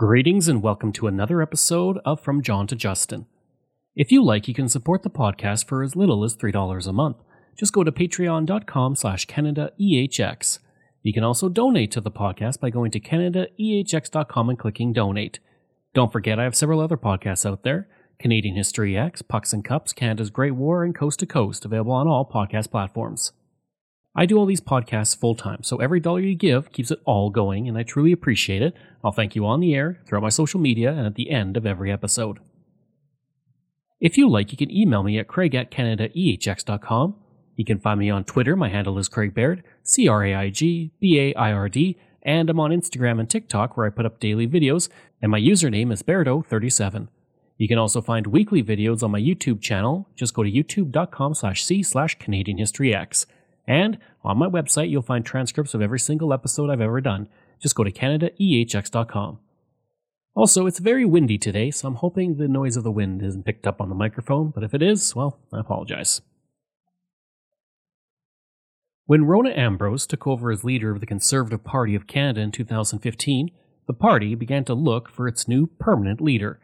Greetings and welcome to another episode of From John to Justin. If you like, you can support the podcast for as little as $3 a month. Just go to patreon.com slash CanadaEHX. You can also donate to the podcast by going to CanadaEHX.com and clicking donate. Don't forget, I have several other podcasts out there Canadian History X, Pucks and Cups, Canada's Great War, and Coast to Coast, available on all podcast platforms. I do all these podcasts full time, so every dollar you give keeps it all going, and I truly appreciate it. I'll thank you on the air, throughout my social media, and at the end of every episode. If you like, you can email me at craig at canadaehx.com. You can find me on Twitter. My handle is Craig Baird, C R A I G B A I R D, and I'm on Instagram and TikTok where I put up daily videos, and my username is Bairdo37. You can also find weekly videos on my YouTube channel. Just go to youtube.com slash c slash Canadian History X. And on my website, you'll find transcripts of every single episode I've ever done. Just go to CanadaEHX.com. Also, it's very windy today, so I'm hoping the noise of the wind isn't picked up on the microphone, but if it is, well, I apologize. When Rona Ambrose took over as leader of the Conservative Party of Canada in 2015, the party began to look for its new permanent leader.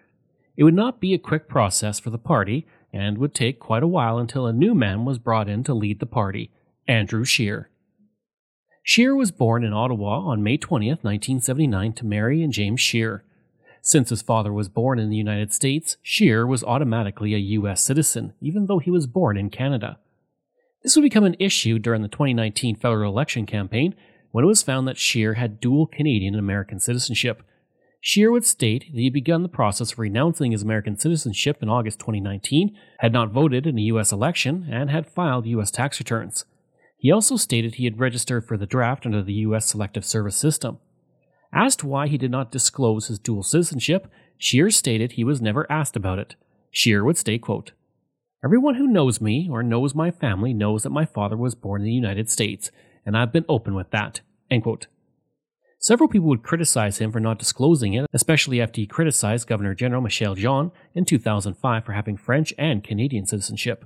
It would not be a quick process for the party, and would take quite a while until a new man was brought in to lead the party. Andrew Scheer. Scheer was born in Ottawa on May 20th, 1979, to Mary and James Scheer. Since his father was born in the United States, Scheer was automatically a U.S. citizen, even though he was born in Canada. This would become an issue during the 2019 federal election campaign when it was found that Scheer had dual Canadian and American citizenship. Scheer would state that he had begun the process of renouncing his American citizenship in August 2019, had not voted in a U.S. election, and had filed U.S. tax returns. He also stated he had registered for the draft under the U.S. Selective Service system. Asked why he did not disclose his dual citizenship, Scheer stated he was never asked about it. Scheer would state, quote, Everyone who knows me or knows my family knows that my father was born in the United States, and I've been open with that. End quote. Several people would criticize him for not disclosing it, especially after he criticized Governor General Michaëlle Jean in 2005 for having French and Canadian citizenship.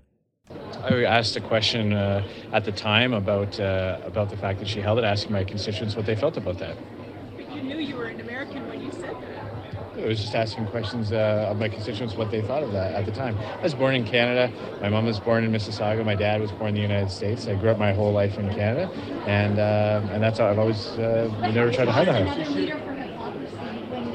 I asked a question uh, at the time about uh, about the fact that she held it, asking my constituents what they felt about that. But you knew you were an American when you said that. I was just asking questions uh, of my constituents what they thought of that at the time. I was born in Canada. My mom was born in Mississauga. My dad was born in the United States. I grew up my whole life in Canada, and uh, and that's how I've always uh, never tried to hide that. As leader for hypocrisy, when,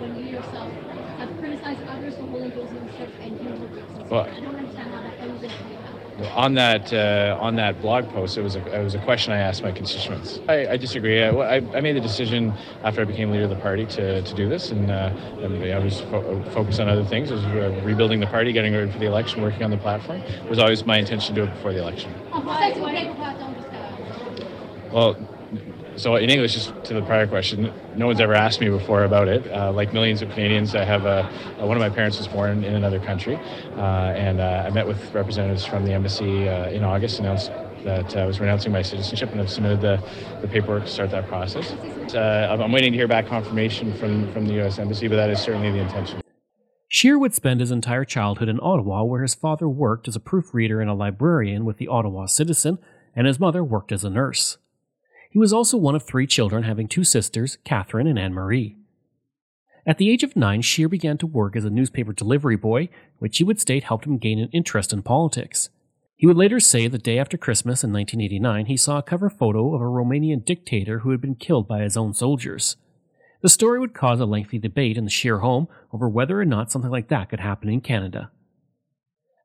when you yourself have criticized others for holding dual and you hold Well- I don't understand how that how you can do that. On that uh, on that blog post, it was a it was a question I asked my constituents. I, I disagree. I, I, I made the decision after I became leader of the party to, to do this, and, uh, and I was fo- focused on other things. I was uh, rebuilding the party, getting ready for the election, working on the platform. It was always my intention to do it before the election. Besides, what paper path don't just, uh, Well, so in English, just to the prior question, no one's ever asked me before about it. Uh, like millions of Canadians, I have a, uh, one of my parents was born in another country, uh, and uh, I met with representatives from the embassy uh, in August, announced that I was renouncing my citizenship, and I've submitted the, the paperwork to start that process. Uh, I'm- waiting to hear back confirmation from, from the U.S. Embassy, but that is certainly the intention. Scheer would spend his entire childhood in Ottawa, where his father worked as a proofreader and a librarian with the Ottawa Citizen, and his mother worked as a nurse. He was also one of three children, having two sisters, Catherine and Anne Marie. At the age of nine, Scheer began to work as a newspaper delivery boy, which he would state helped him gain an interest in politics. He would later say the day after Christmas in 1989, he saw a cover photo of a Romanian dictator who had been killed by his own soldiers. The story would cause a lengthy debate in the Scheer home over whether or not something like that could happen in Canada.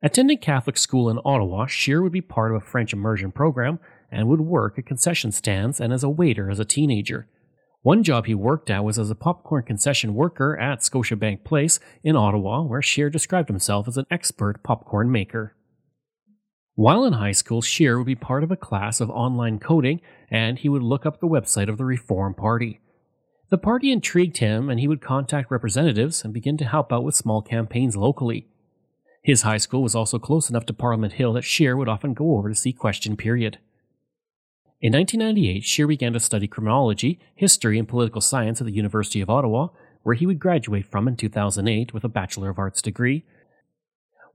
Attending Catholic school in Ottawa, Scheer would be part of a French immersion program and would work at concession stands and as a waiter as a teenager. One job he worked at was as a popcorn concession worker at Scotiabank Place in Ottawa, where Scheer described himself as an expert popcorn maker. While in high school, Scheer would be part of a class of online coding, and he would look up the website of the Reform Party. The party intrigued him, and he would contact representatives and begin to help out with small campaigns locally. His high school was also close enough to Parliament Hill that Scheer would often go over to see question period. In 1998, Scheer began to study criminology, history, and political science at the University of Ottawa, where he would graduate from in 2008 with a Bachelor of Arts degree.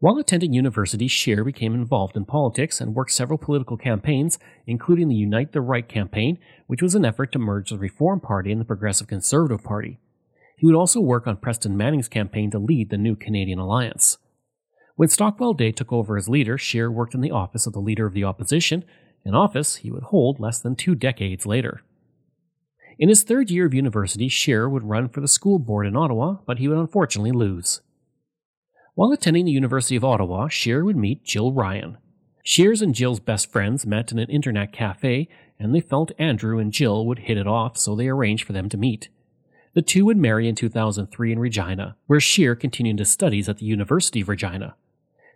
While attending university, Scheer became involved in politics and worked several political campaigns, including the Unite the Right campaign, which was an effort to merge the Reform Party and the Progressive Conservative Party. He would also work on Preston Manning's campaign to lead the new Canadian alliance. When Stockwell Day took over as leader, Scheer worked in the office of the Leader of the Opposition, an office he would hold less than two decades later. In his third year of university, Scheer would run for the school board in Ottawa, but he would unfortunately lose. While attending the University of Ottawa, Scheer would meet Jill Ryan. Scheer's and Jill's best friends met in an internet cafe, and they felt Andrew and Jill would hit it off, so they arranged for them to meet. The two would marry in 2003 in Regina, where Scheer continued his studies at the University of Regina.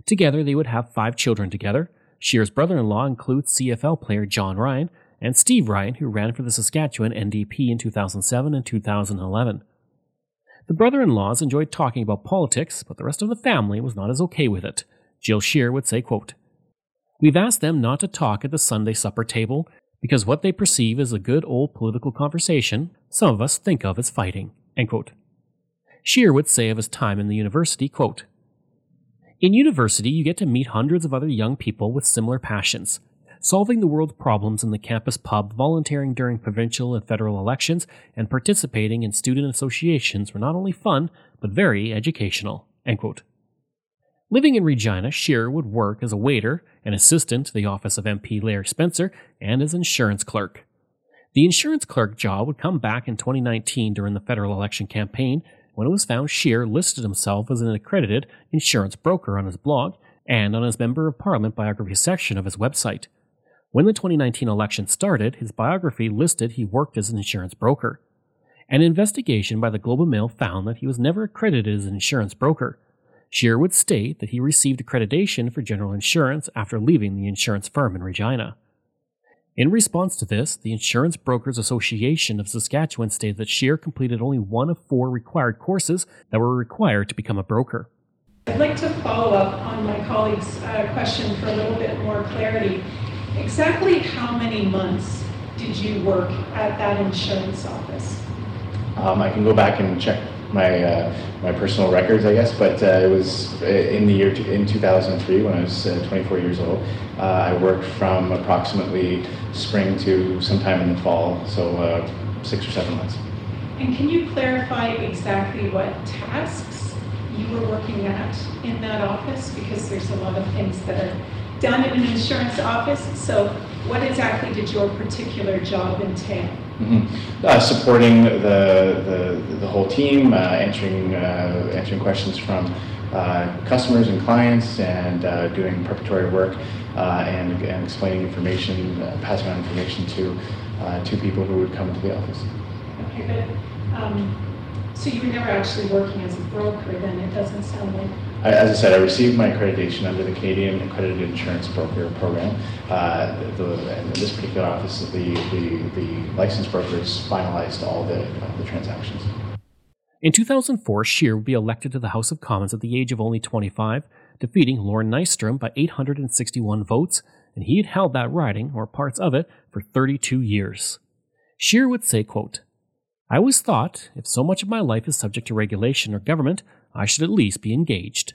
Together, they would have five children together. Scheer's brother in law includes CFL player John Ryan and Steve Ryan, who ran for the Saskatchewan NDP in 2007 and 2011. The brother in laws enjoyed talking about politics, but the rest of the family was not as okay with it. Jill Scheer would say, quote, We've asked them not to talk at the Sunday supper table because what they perceive as a good old political conversation, some of us think of as fighting. End quote. Scheer would say of his time in the university, quote, In university, you get to meet hundreds of other young people with similar passions. Solving the world's problems in the campus pub, volunteering during provincial and federal elections, and participating in student associations were not only fun, but very educational. Living in Regina, Scheer would work as a waiter, an assistant to the office of MP Larry Spencer, and as insurance clerk. The insurance clerk job would come back in 2019 during the federal election campaign when it was found Scheer listed himself as an accredited insurance broker on his blog and on his Member of Parliament biography section of his website. When the 2019 election started, his biography listed he worked as an insurance broker. An investigation by the Globe and Mail found that he was never accredited as an insurance broker. Scheer would state that he received accreditation for general insurance after leaving the insurance firm in Regina. In response to this, the Insurance Brokers Association of Saskatchewan stated that Scheer completed only one of four required courses that were required to become a broker. I'd like to follow up on my colleague's uh, question for a little bit more clarity. Exactly how many months did you work at that insurance office? Um, I can go back and check my uh, my personal records, I guess. But uh, it was uh, in the year t- in 2003 when I was uh, 24 years old. Uh, I worked from approximately spring to sometime in the fall, so uh, six or seven months. And can you clarify exactly what tasks you were working at in that office? Because there's a lot of things that are done in an insurance office. So what exactly did your particular job entail? Mm-hmm. Uh, supporting the, the, the whole team, uh, answering uh, answering questions from uh, customers and clients, and uh, doing preparatory work uh, and, and explaining information, passing on information to to people who would come into the office. Okay, but um, so you were never actually working as a broker then? It doesn't sound like. As I said, I received my accreditation under the Canadian Accredited Insurance Broker Program. Uh, the, in this particular office, the, the, the licensed brokers finalized all the, uh, the transactions. In 2004, Scheer would be elected to the House of Commons at the age of only 25, defeating Lorne Nystrom by 861 votes, and he had held that riding, or parts of it, for 32 years. Scheer would say, quote, I always thought, if so much of my life is subject to regulation or government, I should at least be engaged.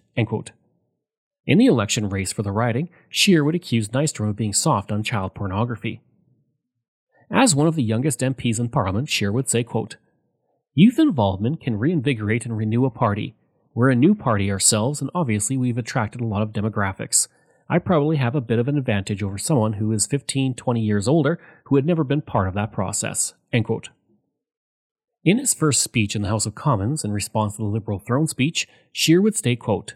In the election race for the riding, Scheer would accuse Nystrom of being soft on child pornography. As one of the youngest MPs in Parliament, Scheer would say, quote, Youth involvement can reinvigorate and renew a party. We're a new party ourselves, and obviously we've attracted a lot of demographics. I probably have a bit of an advantage over someone who is 15, 20 years older who had never been part of that process. End quote. In his first speech in the House of Commons in response to the Liberal throne speech, Scheer would state, quote,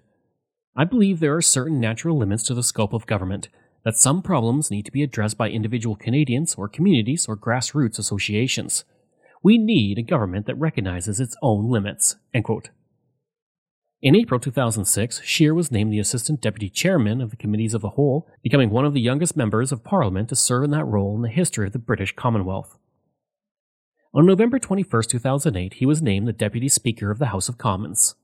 I believe there are certain natural limits to the scope of government, that some problems need to be addressed by individual Canadians or communities or grassroots associations. We need a government that recognizes its own limits. In April 2006, Scheer was named the Assistant Deputy Chairman of the Committees of the Whole, becoming one of the youngest members of Parliament to serve in that role in the history of the British Commonwealth. On November 21, 2008, he was named the Deputy Speaker of the House of Commons.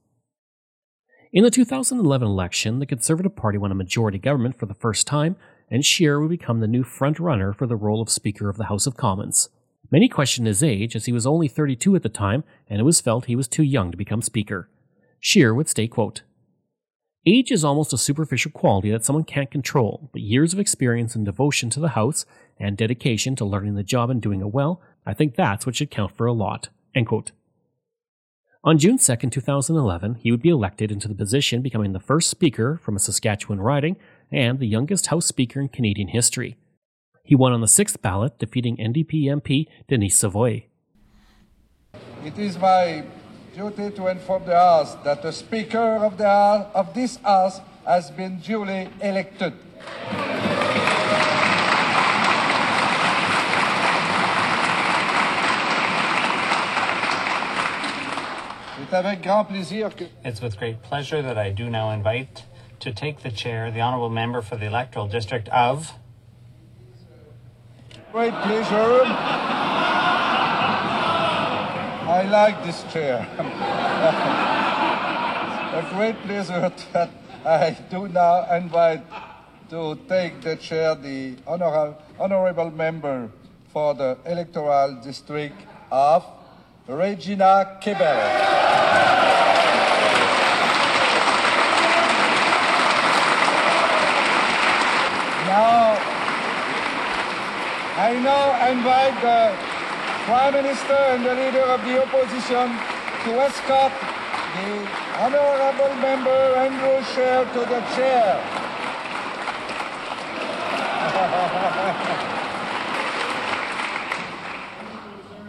In the 2011 election, the Conservative Party won a majority government for the first time, and Scheer would become the new front-runner for the role of Speaker of the House of Commons. Many questioned his age, as he was only 32 at the time, and it was felt he was too young to become Speaker. Scheer would state, quote, Age is almost a superficial quality that someone can't control, but years of experience and devotion to the House and dedication to learning the job and doing it well I think that's what should count for a lot. On June 2, 2011, he would be elected into the position, becoming the first Speaker from a Saskatchewan riding and the youngest House Speaker in Canadian history. He won on the sixth ballot, defeating NDP MP Denise Savoie. It is my duty to inform the House that the Speaker of, the House, of this House has been duly elected. It's with great pleasure that I do now invite to take the chair the Honourable Member for the Electoral District of. Great pleasure. I like this chair. A great pleasure that I do now invite to take the chair the honorable, honorable member for the electoral district of Regina Qu'Appelle. Now, I now invite the Prime Minister and the Leader of the Opposition to escort the Honorable Member Andrew Scheer to the chair.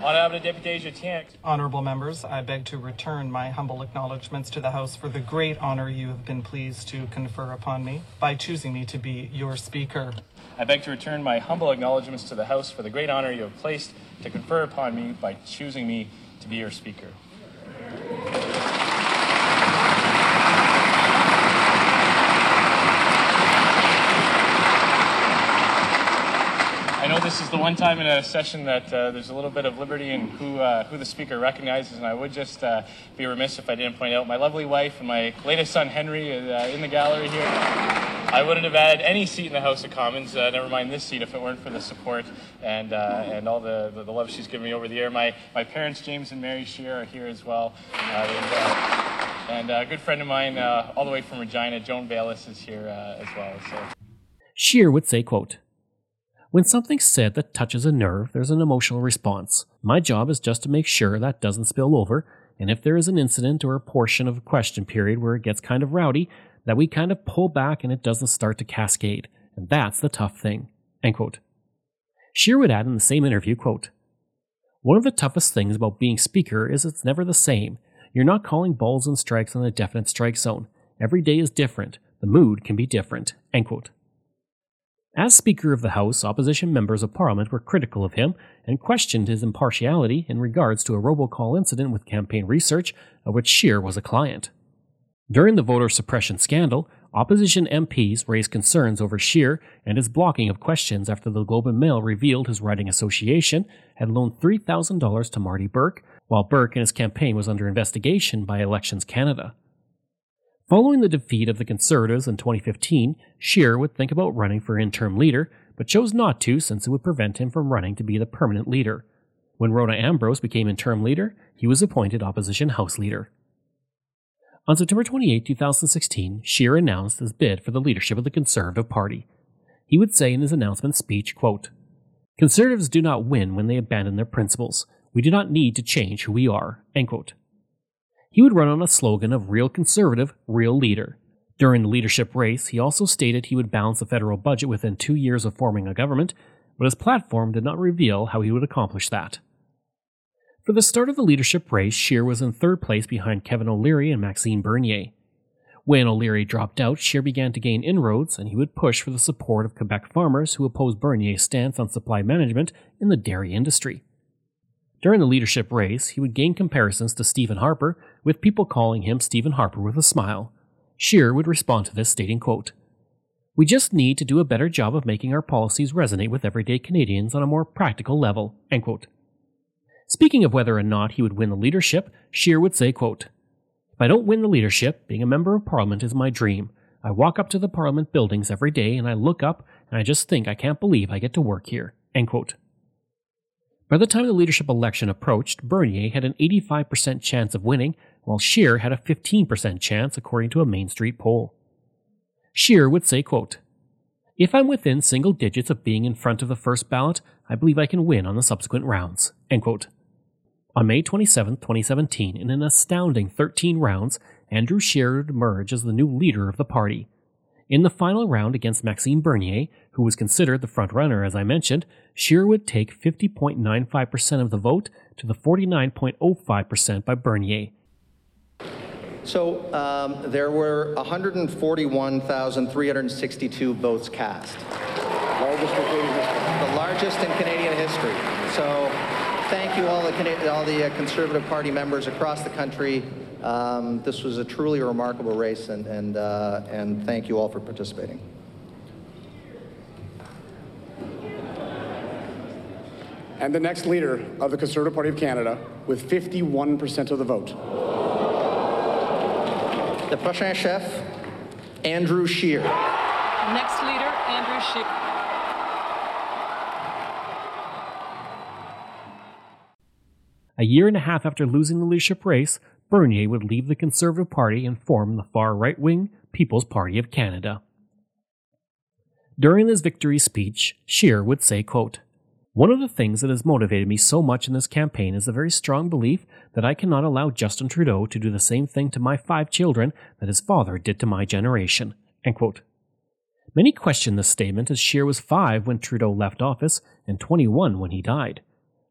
Honorable Deputy Jetien. Honourable members, I beg to return my humble acknowledgements to the House for the great honour you have been pleased to confer upon me by choosing me to be your Speaker. I beg to return my humble acknowledgements to the House for the great honor you have placed to confer upon me by choosing me to be your Speaker. This is the one time in a session that uh, there's a little bit of liberty in who uh, who the speaker recognizes, and I would just uh, be remiss if I didn't point out my lovely wife and my latest son Henry uh, in the gallery here. I wouldn't have had any seat in the House of Commons, uh, never mind this seat, if it weren't for the support and uh, and all the, the, the love she's given me over the year. My my parents, James and Mary Scheer, are here as well. and a good friend of mine, all the way from Regina, Joan Bayless, is here as well. So. Scheer would say, quote, when something's said that touches a nerve, there's an emotional response. My job is just to make sure that doesn't spill over, and if there is an incident or a portion of a question period where it gets kind of rowdy, that we kind of pull back and it doesn't start to cascade. And that's the tough thing. End quote. Scheer would add in the same interview, quote, One of the toughest things about being speaker is it's never the same. You're not calling balls and strikes on a definite strike zone. Every day is different. The mood can be different. End quote. As Speaker of the House, opposition members of Parliament were critical of him and questioned his impartiality in regards to a robocall incident with campaign research of which Scheer was a client. During the voter suppression scandal, opposition MPs raised concerns over Scheer and his blocking of questions after the Globe and Mail revealed his writing association had loaned $3,000 to Marty Burke, while Burke and his campaign was under investigation by Elections Canada. Following the defeat of the Conservatives in 2015, Scheer would think about running for interim leader, but chose not to since it would prevent him from running to be the permanent leader. When Rona Ambrose became interim leader, he was appointed opposition House leader. On September 28, 2016, Scheer announced his bid for the leadership of the Conservative Party. He would say in his announcement speech, quote, Conservatives do not win when they abandon their principles. We do not need to change who we are. End quote he would run on a slogan of real conservative, real leader. During the leadership race, he also stated he would balance the federal budget within two years of forming a government, but his platform did not reveal how he would accomplish that. For the start of the leadership race, Scheer was in third place behind Kevin O'Leary and Maxime Bernier. When O'Leary dropped out, Scheer began to gain inroads, and he would push for the support of Quebec farmers who opposed Bernier's stance on supply management in the dairy industry. During the leadership race, he would gain comparisons to Stephen Harper, with people calling him Stephen Harper with a smile. Scheer would respond to this, stating, quote, We just need to do a better job of making our policies resonate with everyday Canadians on a more practical level. End quote. Speaking of whether or not he would win the leadership, Scheer would say, quote, If I don't win the leadership, being a member of Parliament is my dream. I walk up to the Parliament buildings every day and I look up and I just think I can't believe I get to work here. End quote. By the time the leadership election approached, Bernier had an 85% chance of winning, while Scheer had a 15% chance according to a Main Street poll. Scheer would say, quote, If I'm within single digits of being in front of the first ballot, I believe I can win on the subsequent rounds. End quote. On May 27, 2017, in an astounding 13 rounds, Andrew Scheer would emerge as the new leader of the party. In the final round against Maxime Bernier, who was considered the frontrunner as I mentioned, Scheer would take 50.95% of the vote to the 49.05% by Bernier. So um, there were 141,362 votes cast. Largest in Canadian history. The largest in Canadian history. So thank you all the, all the uh, Conservative Party members across the country. Um, this was a truly remarkable race, and, and, uh, and thank you all for participating. And the next leader of the Conservative Party of Canada with 51% of the vote. Le prochain chef, Andrew Scheer. Next leader, Andrew Scheer. A year and a half after losing the leadership race, Bernier would leave the Conservative Party and form the far right wing People's Party of Canada. During his victory speech, Scheer would say, quote, One of the things that has motivated me so much in this campaign is a very strong belief that I cannot allow Justin Trudeau to do the same thing to my five children that his father did to my generation. Many question this statement as Scheer was five when Trudeau left office and 21 when he died.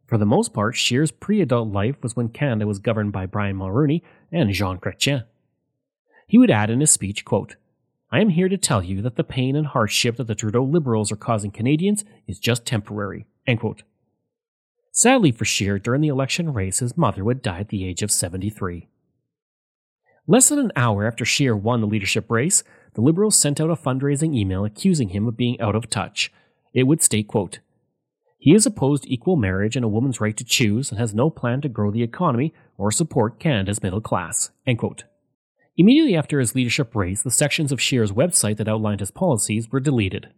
For the most part, Scheer's pre adult life was when Canada was governed by Brian Mulroney and Jean Chrétien. He would add in his speech, quote, I am here to tell you that the pain and hardship that the Trudeau Liberals are causing Canadians is just temporary. Sadly for Scheer, during the election race, his mother would die at the age of 73. Less than an hour after Scheer won the leadership race, the Liberals sent out a fundraising email accusing him of being out of touch. It would state, quote, he is opposed equal marriage and a woman's right to choose and has no plan to grow the economy or support Canada's middle class. Immediately after his leadership race, the sections of Scheer's website that outlined his policies were deleted.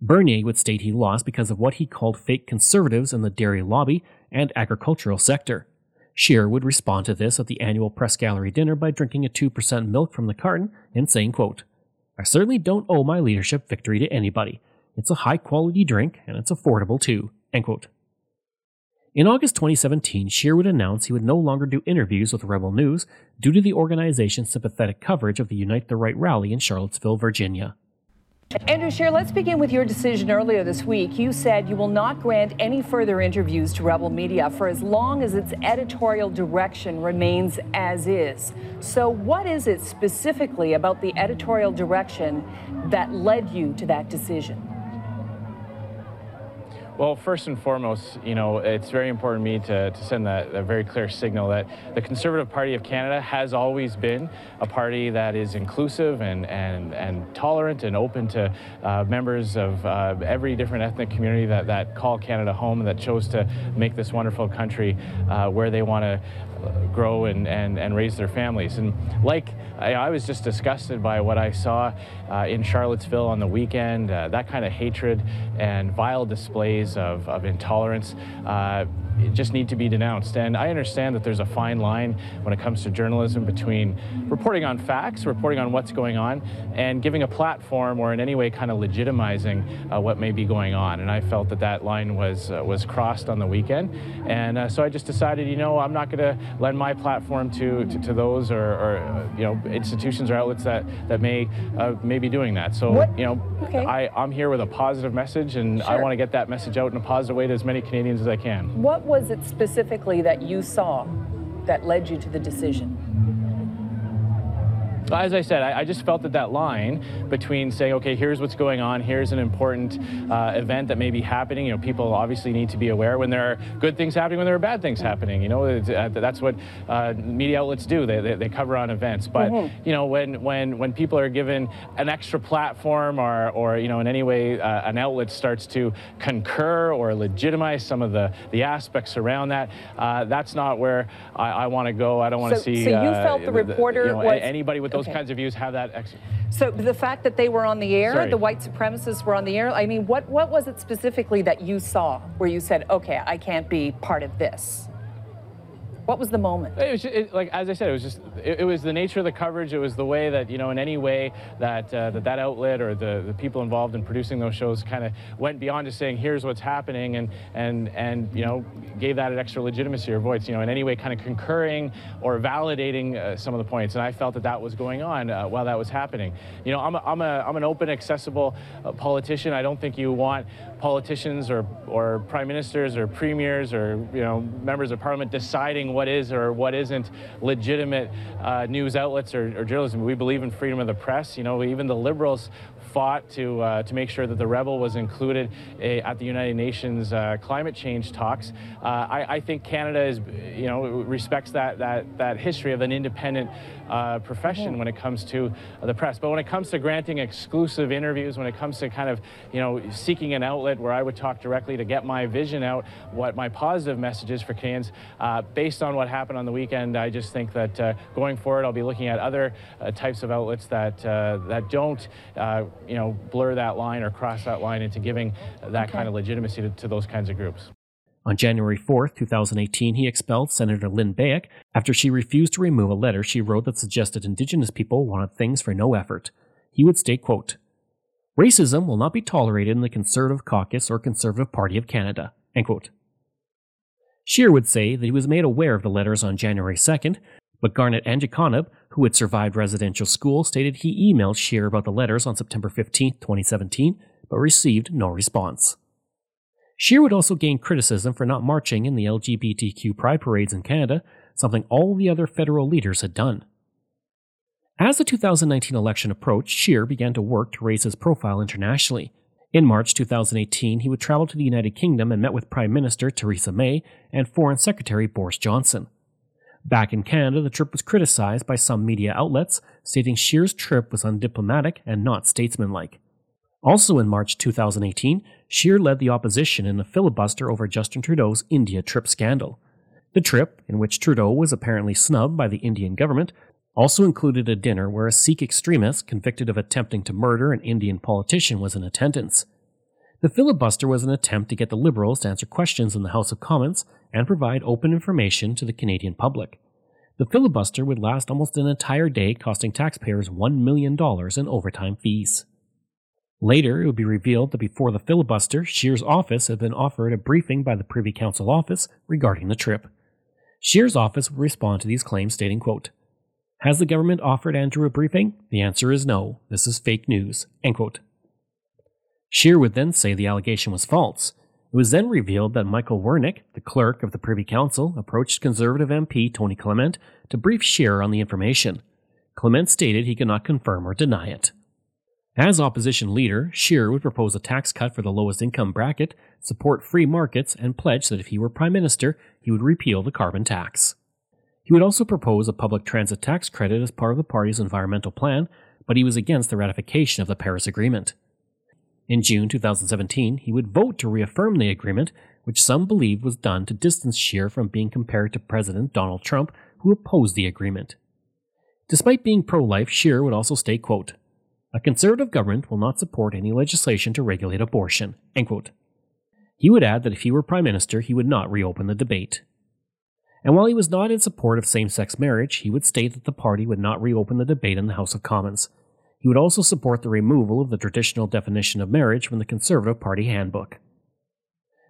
Bernier would state he lost because of what he called fake conservatives in the dairy lobby and agricultural sector. Scheer would respond to this at the annual press gallery dinner by drinking a 2% milk from the carton and saying, quote, I certainly don't owe my leadership victory to anybody. It's a high quality drink, and it's affordable too. End quote. In August 2017, Scheer would announce he would no longer do interviews with Rebel News due to the organization's sympathetic coverage of the Unite the Right rally in Charlottesville, Virginia. Andrew Scheer, let's begin with your decision earlier this week. You said you will not grant any further interviews to Rebel Media for as long as its editorial direction remains as is. So, what is it specifically about the editorial direction that led you to that decision? Well, first and foremost, you know, it's very important to me to, to send that, that, very clear signal that the Conservative Party of Canada has always been a party that is inclusive and, and, and tolerant and open to uh, members of uh, every different ethnic community that, that call Canada home and that chose to make this wonderful country uh, where they want to grow and, and, and raise their families. And like I, I was just disgusted by what I saw uh, in Charlottesville on the weekend, uh, that kind of hatred and vile displays of, of intolerance. Uh, just need to be denounced. And I understand that there's a fine line when it comes to journalism between reporting on facts, reporting on what's going on, and giving a platform or in any way kind of legitimizing uh, what may be going on. And I felt that that line was uh, was crossed on the weekend. And uh, so I just decided, you know, I'm not going to lend my platform to, to, to those or, or uh, you know institutions or outlets that that may uh, may be doing that. So what? you know, okay. I I'm here with a positive message, and sure. I want to get that message out in a positive way to as many Canadians as I can. What was it specifically that you saw that led you to the decision? As I said, I, I, just felt that that line between saying, okay, here's what's going on, here's an important uh, event that may be happening. You know, people obviously need to be aware when there are good things happening, when there are bad things happening. You know, uh, that's what uh, media outlets do. They, they, they, cover on events. But mm-hmm. you know, when when when people are given an extra platform or or you know in any way uh, an outlet starts to concur or legitimize some of the the aspects around that, uh, that's not where I, I want to go. I don't want to so, see. So you felt the, the reporter you know, was anybody with those okay. kinds of views have that. Ex- so the fact that they were on the air, Sorry. the white supremacists were on the air. I mean, what what was it specifically that you saw where you said, okay, I can't be part of this? What was the moment? It was just, it, like as I said, it was just it, it, was the nature of the coverage. It was the way that you know in any way that uh, that that outlet or the, the people involved in producing those shows kind of went beyond just saying here's what's happening and and and you know gave that an extra legitimacy or voice. You know in any way kind of concurring or validating uh, some of the points. And I felt that that was going on uh, while that was happening. You know I'm a, I'm a I'm an open, accessible uh, politician. I don't think you want politicians or or prime ministers or premiers or you know members of parliament deciding what is or what isn't legitimate uh, news outlets or, or, journalism. We believe in freedom of the press. You know, even the liberals fought to uh, to make sure that the rebel was included a, at the United Nations uh, climate change talks. Uh, I, I, think Canada is, you know, respects that that that history of an independent uh, profession when it comes to the press. But when it comes to granting exclusive interviews, when it comes to kind of you know seeking an outlet where I would talk directly to get my vision out, what my positive message is for Canadians, based on what happened on the weekend, I just think that going forward, I'll be looking at other types of outlets that that don't you know, blur that line or cross that line into giving that okay. kind of legitimacy to, to those kinds of groups. On January 4, 2018, he expelled Senator Lynn Beyak after she refused to remove a letter she wrote that suggested Indigenous people wanted things for no effort. He would state, quote, Racism will not be tolerated in the Conservative Caucus or Conservative Party of Canada. End quote. Scheer would say that he was made aware of the letters on January 2nd, but Garnet Angeconeb, who had survived residential school, stated he emailed Scheer about the letters on September 15, 2017, but received no response. Scheer would also gain criticism for not marching in the LGBTQ pride parades in Canada, something all the other federal leaders had done. As the 2019 election approached, Scheer began to work to raise his profile internationally. In March 2018, he would travel to the United Kingdom and met with Prime Minister Theresa May and Foreign Secretary Boris Johnson. Back in Canada, the trip was criticized by some media outlets, stating Scheer's trip was undiplomatic and not statesmanlike. Also in March 2018, Scheer led the opposition in a filibuster over Justin Trudeau's India trip scandal. The trip, in which Trudeau was apparently snubbed by the Indian government, also included a dinner where a Sikh extremist convicted of attempting to murder an Indian politician was in attendance. The filibuster was an attempt to get the Liberals to answer questions in the House of Commons and provide open information to the Canadian public. The filibuster would last almost an entire day, costing taxpayers $1 million in overtime fees. Later, it would be revealed that before the filibuster, Scheer's office had been offered a briefing by the Privy Council office regarding the trip. Scheer's office would respond to these claims, stating, quote, Has the government offered Andrew a briefing? The answer is no. This is fake news. End quote. Scheer would then say the allegation was false. It was then revealed that Michael Wernick, the clerk of the Privy Council, approached Conservative MP Tony Clement to brief Scheer on the information. Clement stated he could not confirm or deny it. As opposition leader, Scheer would propose a tax cut for the lowest income bracket, support free markets, and pledge that if he were prime minister, he would repeal the carbon tax. He would also propose a public transit tax credit as part of the party's environmental plan, but he was against the ratification of the Paris Agreement. In June 2017, he would vote to reaffirm the agreement, which some believed was done to distance Scheer from being compared to President Donald Trump, who opposed the agreement. Despite being pro life, Scheer would also state, quote, A conservative government will not support any legislation to regulate abortion. End quote. He would add that if he were Prime Minister, he would not reopen the debate. And while he was not in support of same sex marriage, he would state that the party would not reopen the debate in the House of Commons, he would also support the removal of the traditional definition of marriage from the Conservative Party handbook.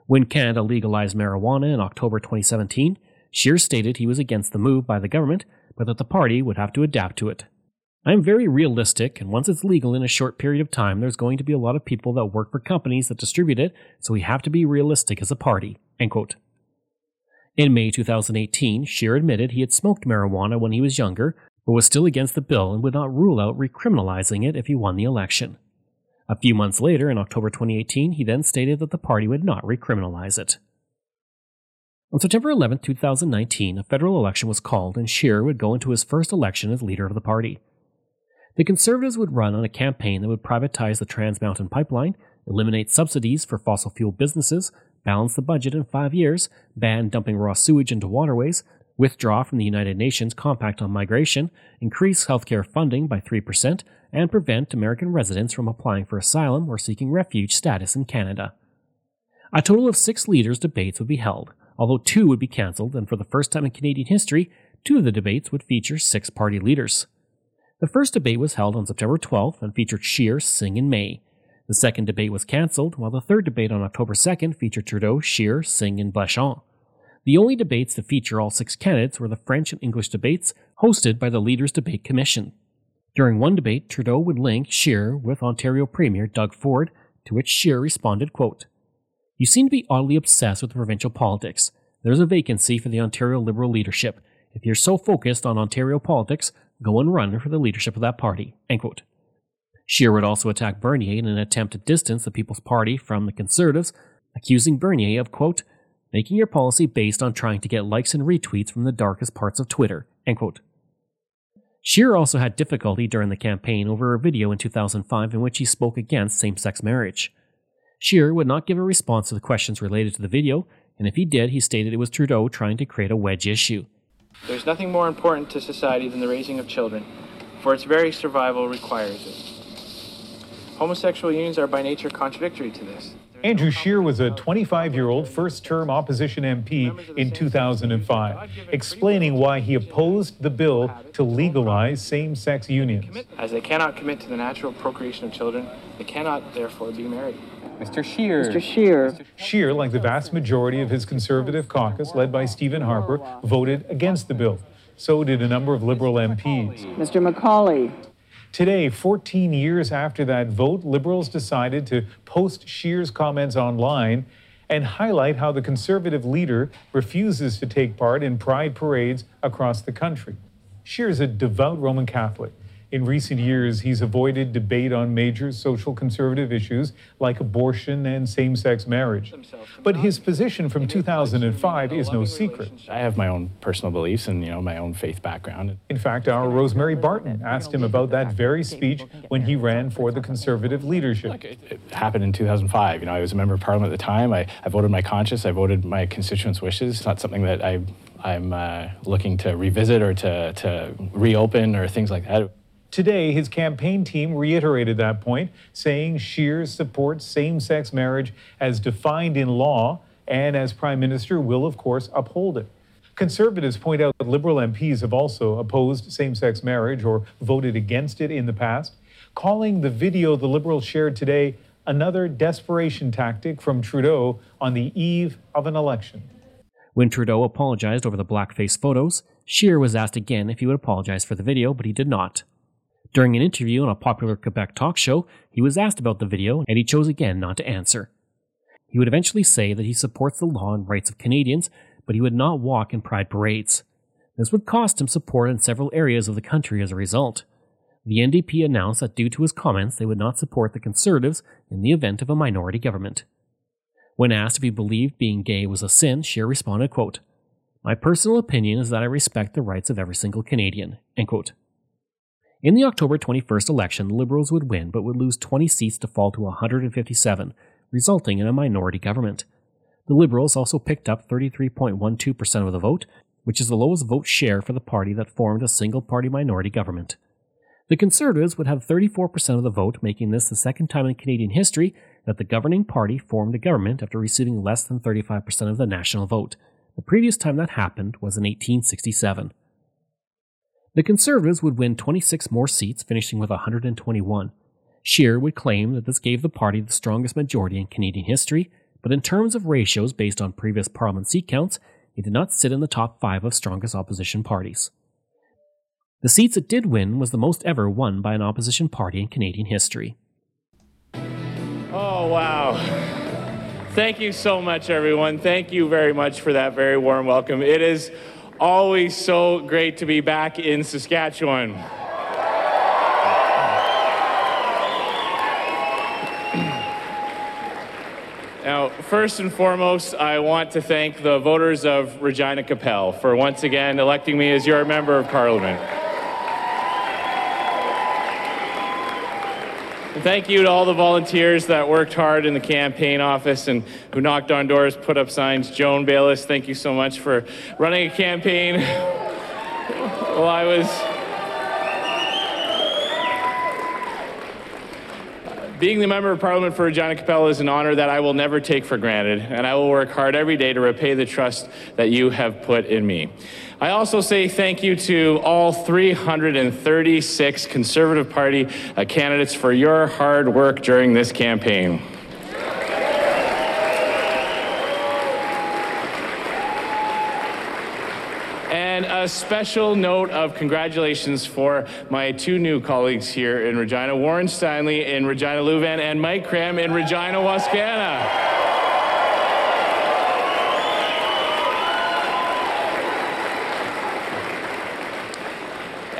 When Canada legalized marijuana in October 2017, Scheer stated he was against the move by the government, but that the party would have to adapt to it. I am very realistic, and once it's legal in a short period of time, there's going to be a lot of people that work for companies that distribute it, so we have to be realistic as a party. In May 2018, Scheer admitted he had smoked marijuana when he was younger, but was still against the bill and would not rule out recriminalizing it if he won the election. A few months later, in October 2018, he then stated that the party would not recriminalize it. On September 11, 2019, a federal election was called and Scheer would go into his first election as leader of the party. The Conservatives would run on a campaign that would privatize the Trans Mountain Pipeline, eliminate subsidies for fossil fuel businesses, balance the budget in five years, ban dumping raw sewage into waterways, withdraw from the United Nations Compact on Migration, increase healthcare funding by 3%, and prevent American residents from applying for asylum or seeking refuge status in Canada. A total of six leaders' debates would be held, although two would be cancelled, and for the first time in Canadian history, two of the debates would feature six party leaders. The first debate was held on September 12th and featured Scheer, Singh, and May. The second debate was cancelled, while the third debate on October 2nd featured Trudeau, Scheer, Singh, and Blanchet. The only debates to feature all six candidates were the French and English debates hosted by the Leaders Debate Commission. During one debate, Trudeau would link Scheer with Ontario Premier Doug Ford, to which Scheer responded, quote, You seem to be oddly obsessed with provincial politics. There's a vacancy for the Ontario Liberal leadership. If you're so focused on Ontario politics, go and run for the leadership of that party. End quote. Scheer would also attack Bernier in an attempt to distance the People's Party from the Conservatives, accusing Bernier of, quote, making your policy based on trying to get likes and retweets from the darkest parts of Twitter, end quote. Also had difficulty during the campaign over a video in 2005 in which he spoke against same sex marriage. Scheer would not give a response to the questions related to the video, and if he did, he stated it was Trudeau trying to create a wedge issue. There's nothing more important to society than the raising of children, for its very survival requires it. Homosexual unions are by nature contradictory to this. Andrew Scheer was a uh, 25 year old first term opposition MP in 2005, explaining why he opposed the bill to legalize same sex unions. As they cannot commit to the natural procreation of children, they cannot therefore be married. Mr. Scheer. Mr. Scheer. Scheer, like the vast majority of his conservative caucus, led by Stephen Harper, voted against the bill. So did a number of Liberal MPs. Mr. McCauley. Today, 14 years after that vote, Liberals decided to post Scheer's comments online and highlight how the Conservative leader refuses to take part in pride parades across the country. Scheer is a devout Roman Catholic. In recent years, he's avoided debate on major social conservative issues like abortion and same sex marriage. But his position from 2005 is no secret. I have my own personal beliefs and you know my own faith background. In fact, our Rosemary Barton asked him about that very speech when he ran for the conservative leadership. It happened in 2005. You know, I was a member of parliament at the time. I, I voted my conscience. I voted my constituents' wishes. It's not something that I, I'm uh, looking to revisit or to, to reopen or things like that. Today, his campaign team reiterated that point, saying Scheer supports same sex marriage as defined in law and, as Prime Minister, will, of course, uphold it. Conservatives point out that Liberal MPs have also opposed same sex marriage or voted against it in the past, calling the video the Liberals shared today another desperation tactic from Trudeau on the eve of an election. When Trudeau apologized over the blackface photos, Scheer was asked again if he would apologize for the video, but he did not. During an interview on a popular Quebec talk show, he was asked about the video and he chose again not to answer. He would eventually say that he supports the law and rights of Canadians, but he would not walk in pride parades. This would cost him support in several areas of the country as a result. The NDP announced that due to his comments, they would not support the Conservatives in the event of a minority government. When asked if he believed being gay was a sin, Scheer responded, quote, My personal opinion is that I respect the rights of every single Canadian. End quote. In the October 21st election, the Liberals would win but would lose 20 seats to fall to 157, resulting in a minority government. The Liberals also picked up 33.12% of the vote, which is the lowest vote share for the party that formed a single party minority government. The Conservatives would have 34% of the vote, making this the second time in Canadian history that the governing party formed a government after receiving less than 35% of the national vote. The previous time that happened was in 1867. The Conservatives would win 26 more seats, finishing with 121. Scheer would claim that this gave the party the strongest majority in Canadian history, but in terms of ratios based on previous parliament seat counts, it did not sit in the top five of strongest opposition parties. The seats it did win was the most ever won by an opposition party in Canadian history. Oh, wow. Thank you so much, everyone. Thank you very much for that very warm welcome. It is always so great to be back in Saskatchewan. Now, first and foremost, I want to thank the voters of Regina Qu'Appelle for once again electing me as your member of parliament. And thank you to all the volunteers that worked hard in the campaign office and who knocked on doors, put up signs. Joan Bayless, thank you so much for running a campaign while I was Being the member of parliament for Regina Qu'Appelle is an honor that I will never take for granted, and I will work hard every day to repay the trust that you have put in me. I also say thank you to all 336 Conservative Party uh, candidates for your hard work during this campaign. And a special note of congratulations for my two new colleagues here in Regina, Warren Steinley in Regina Lewvan and Mike Kram in Regina Wascana.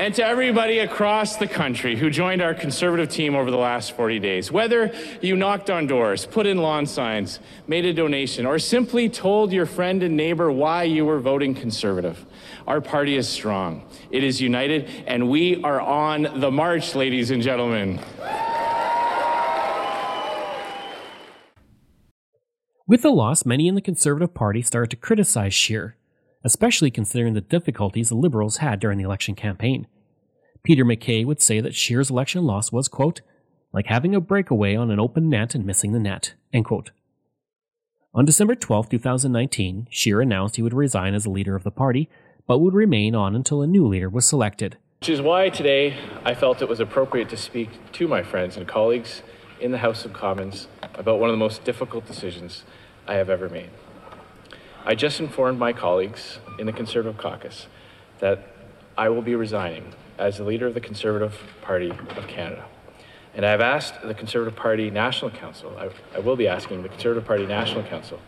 And to everybody across the country who joined our conservative team over the last 40 days. Whether you knocked on doors, put in lawn signs, made a donation, or simply told your friend and neighbor why you were voting conservative, our party is strong. It is united, and we are on the march, ladies and gentlemen. With the loss, many in the Conservative Party started to criticize Scheer, especially considering the difficulties the Liberals had during the election campaign. Peter MacKay would say that Scheer's election loss was, quote, like having a breakaway on an open net and missing the net, end quote. On December 12, 2019, Scheer announced he would resign as leader of the party, but would remain on until a new leader was selected. Which is why today I felt it was appropriate to speak to my friends and colleagues in the House of Commons about one of the most difficult decisions I have ever made. I just informed my colleagues in the Conservative caucus that I will be resigning as the leader of the Conservative Party of Canada. And I've asked the Conservative Party National Council, I, I, will be asking the Conservative Party National Council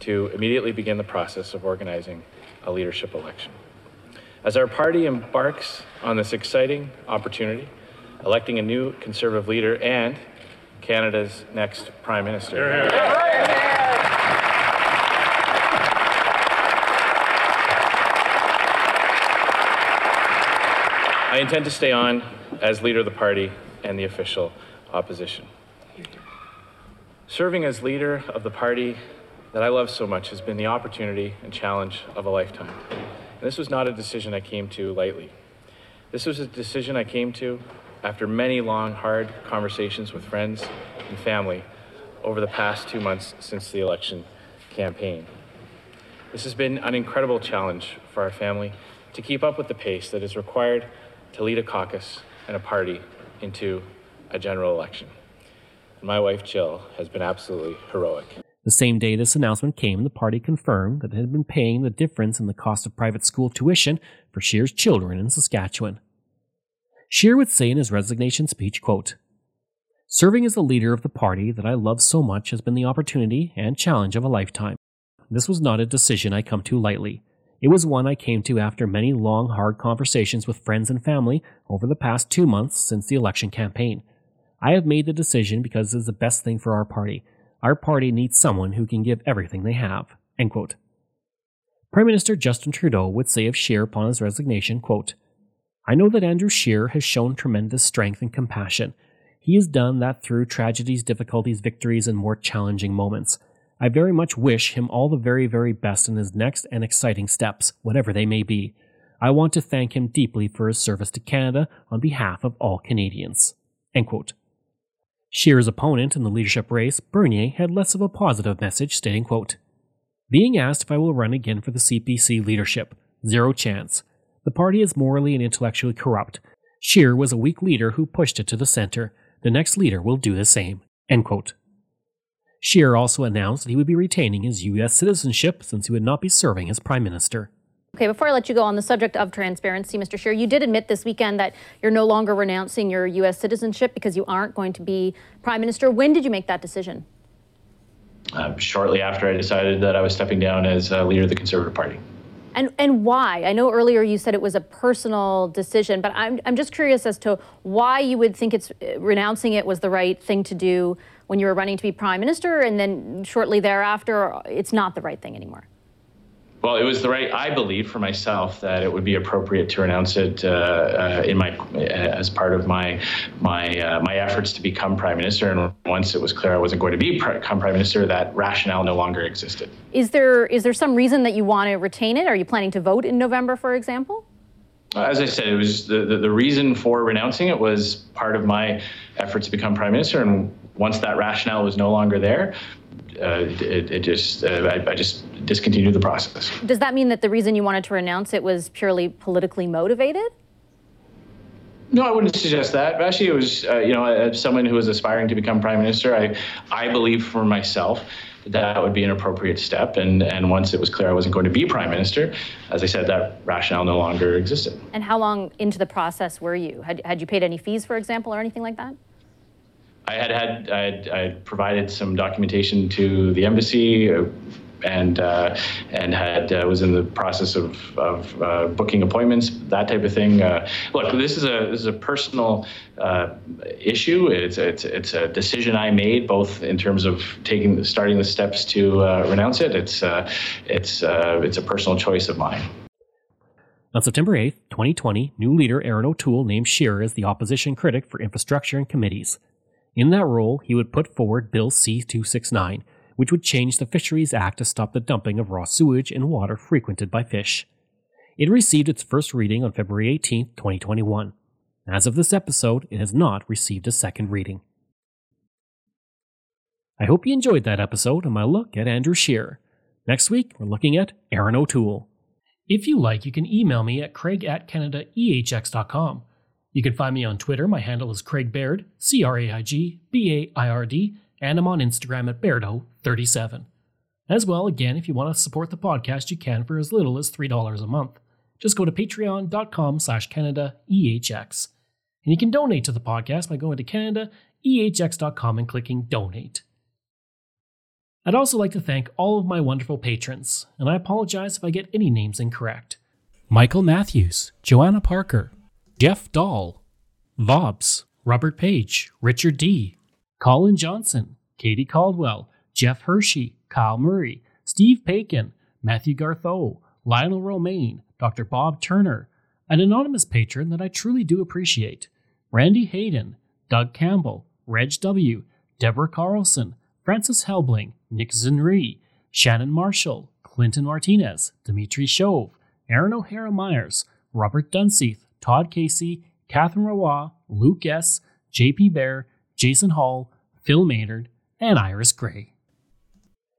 to immediately begin the process of organizing a leadership election. As our party embarks on this exciting opportunity, electing a new Conservative leader and Canada's next Prime Minister. I intend to stay on as leader of the party and the official opposition. Serving as leader of the party that I love so much has been the opportunity and challenge of a lifetime. And this was not a decision I came to lightly. This was a decision I came to after many long, hard conversations with friends and family over the past two months since the election campaign. This has been an incredible challenge for our family to keep up with the pace that is required to lead a caucus and a party into a general election. My wife, Jill, has been absolutely heroic. The same day this announcement came, the party confirmed that it had been paying the difference in the cost of private school tuition for Scheer's children in Saskatchewan. Scheer would say in his resignation speech, quote, Serving as the leader of the party that I love so much has been the opportunity and challenge of a lifetime. This was not a decision I come to lightly. It was one I came to after many long, hard conversations with friends and family over the past two months since the election campaign. I have made the decision because it is the best thing for our party. Our party needs someone who can give everything they have. Prime Minister Justin Trudeau would say of Scheer upon his resignation, quote, I know that Andrew Scheer has shown tremendous strength and compassion. He has done that through tragedies, difficulties, victories, and more challenging moments. I very much wish him all the very, very best in his next and exciting steps, whatever they may be. I want to thank him deeply for his service to Canada on behalf of all Canadians. Scheer's opponent in the leadership race, Bernier, had less of a positive message, stating, quote, Being asked if I will run again for the CPC leadership, zero chance. The party is morally and intellectually corrupt. Scheer was a weak leader who pushed it to the center. The next leader will do the same. End quote. Scheer also announced that he would be retaining his U.S. citizenship since he would not be serving as Prime Minister. Okay, before I let you go on the subject of transparency, Mr. Scheer, you did admit this weekend that you're no longer renouncing your U.S. citizenship because you aren't going to be Prime Minister. When did you make that decision? Uh, shortly after I decided that I was stepping down as uh, leader of the Conservative Party. And and why? I know earlier you said it was a personal decision, but I'm I'm just curious as to why you would think it's uh, renouncing it was the right thing to do when you were running to be prime minister, and then shortly thereafter, it's not the right thing anymore? Well, it was the right, I believe, for myself that it would be appropriate to renounce it uh, uh, in my as part of my my uh, my efforts to become prime minister. And once it was clear I wasn't going to be become prime minister, that rationale no longer existed. Is there is there some reason that you want to retain it? Are you planning to vote in November, for example? As I said, it was the, the, the reason for renouncing it was part of my effort to become prime minister. And once that rationale was no longer there, uh, it, it, just uh, I, I, just discontinued the process. Does that mean that the reason you wanted to renounce it was purely politically motivated? No, I wouldn't suggest that. Actually, it was uh, you know as someone who was aspiring to become prime minister, I I believe for myself that that would be an appropriate step. And and once it was clear I wasn't going to be prime minister, as I said, that rationale no longer existed. And how long into the process were you? Had had you paid any fees, for example, or anything like that? I had had I had, I had provided some documentation to the embassy. Uh, and uh, and had uh, was in the process of, of uh, booking appointments, that type of thing. Uh, look, this is a this is a personal uh, issue. It's it's it's a decision I made, both in terms of taking starting the steps to renounce it. It's it's it's a personal choice of mine. On September 8th, 2020, new leader Erin O'Toole named Scheer as the opposition critic for infrastructure and committees. In that role, he would put forward Bill C 269, which would change the Fisheries Act to stop the dumping of raw sewage in water frequented by fish. It received its first reading on February 18, 2021. As of this episode, it has not received a second reading. I hope you enjoyed that episode and my look at Andrew Scheer. Next week, we're looking at Erin O'Toole. If you like, you can email me at craig at canadaehx.com. You can find me on Twitter. My handle is Craig Baird, C R A I G B A I R D, and I'm on Instagram at Bairdo37. As well, again, if you want to support the podcast, you can for as little as $3 a month. Just go to patreon.com slash CanadaEHX. And you can donate to the podcast by going to CanadaEHX.com and clicking donate. I'd also like to thank all of my wonderful patrons, and I apologize if I get any names incorrect. Michael Matthews, Joanna Parker, Jeff Dahl, Vobs, Robert Page, Richard D., Colin Johnson, Katie Caldwell, Jeff Hershey, Kyle Murray, Steve Paikin, Matthew Gartho, Lionel Romaine, Dr. Bob Turner, an anonymous patron that I truly do appreciate, Randy Hayden, Doug Campbell, Reg W., Deborah Carlson, Francis Helbling, Nick Zinri, Shannon Marshall, Clinton Martinez, Dimitri Shove, Aaron O'Hara Myers, Robert Dunseith, Todd Casey, Catherine Rawa, Luke S., JP Bear, Jason Hall, Phil Maynard, and Iris Gray.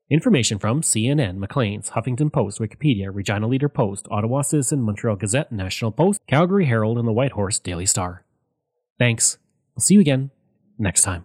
Information from CNN, Maclean's, Huffington Post, Wikipedia, Regina Leader Post, Ottawa Citizen, Montreal Gazette, National Post, Calgary Herald, and the Whitehorse Daily Star. Thanks. We'll see you again next time.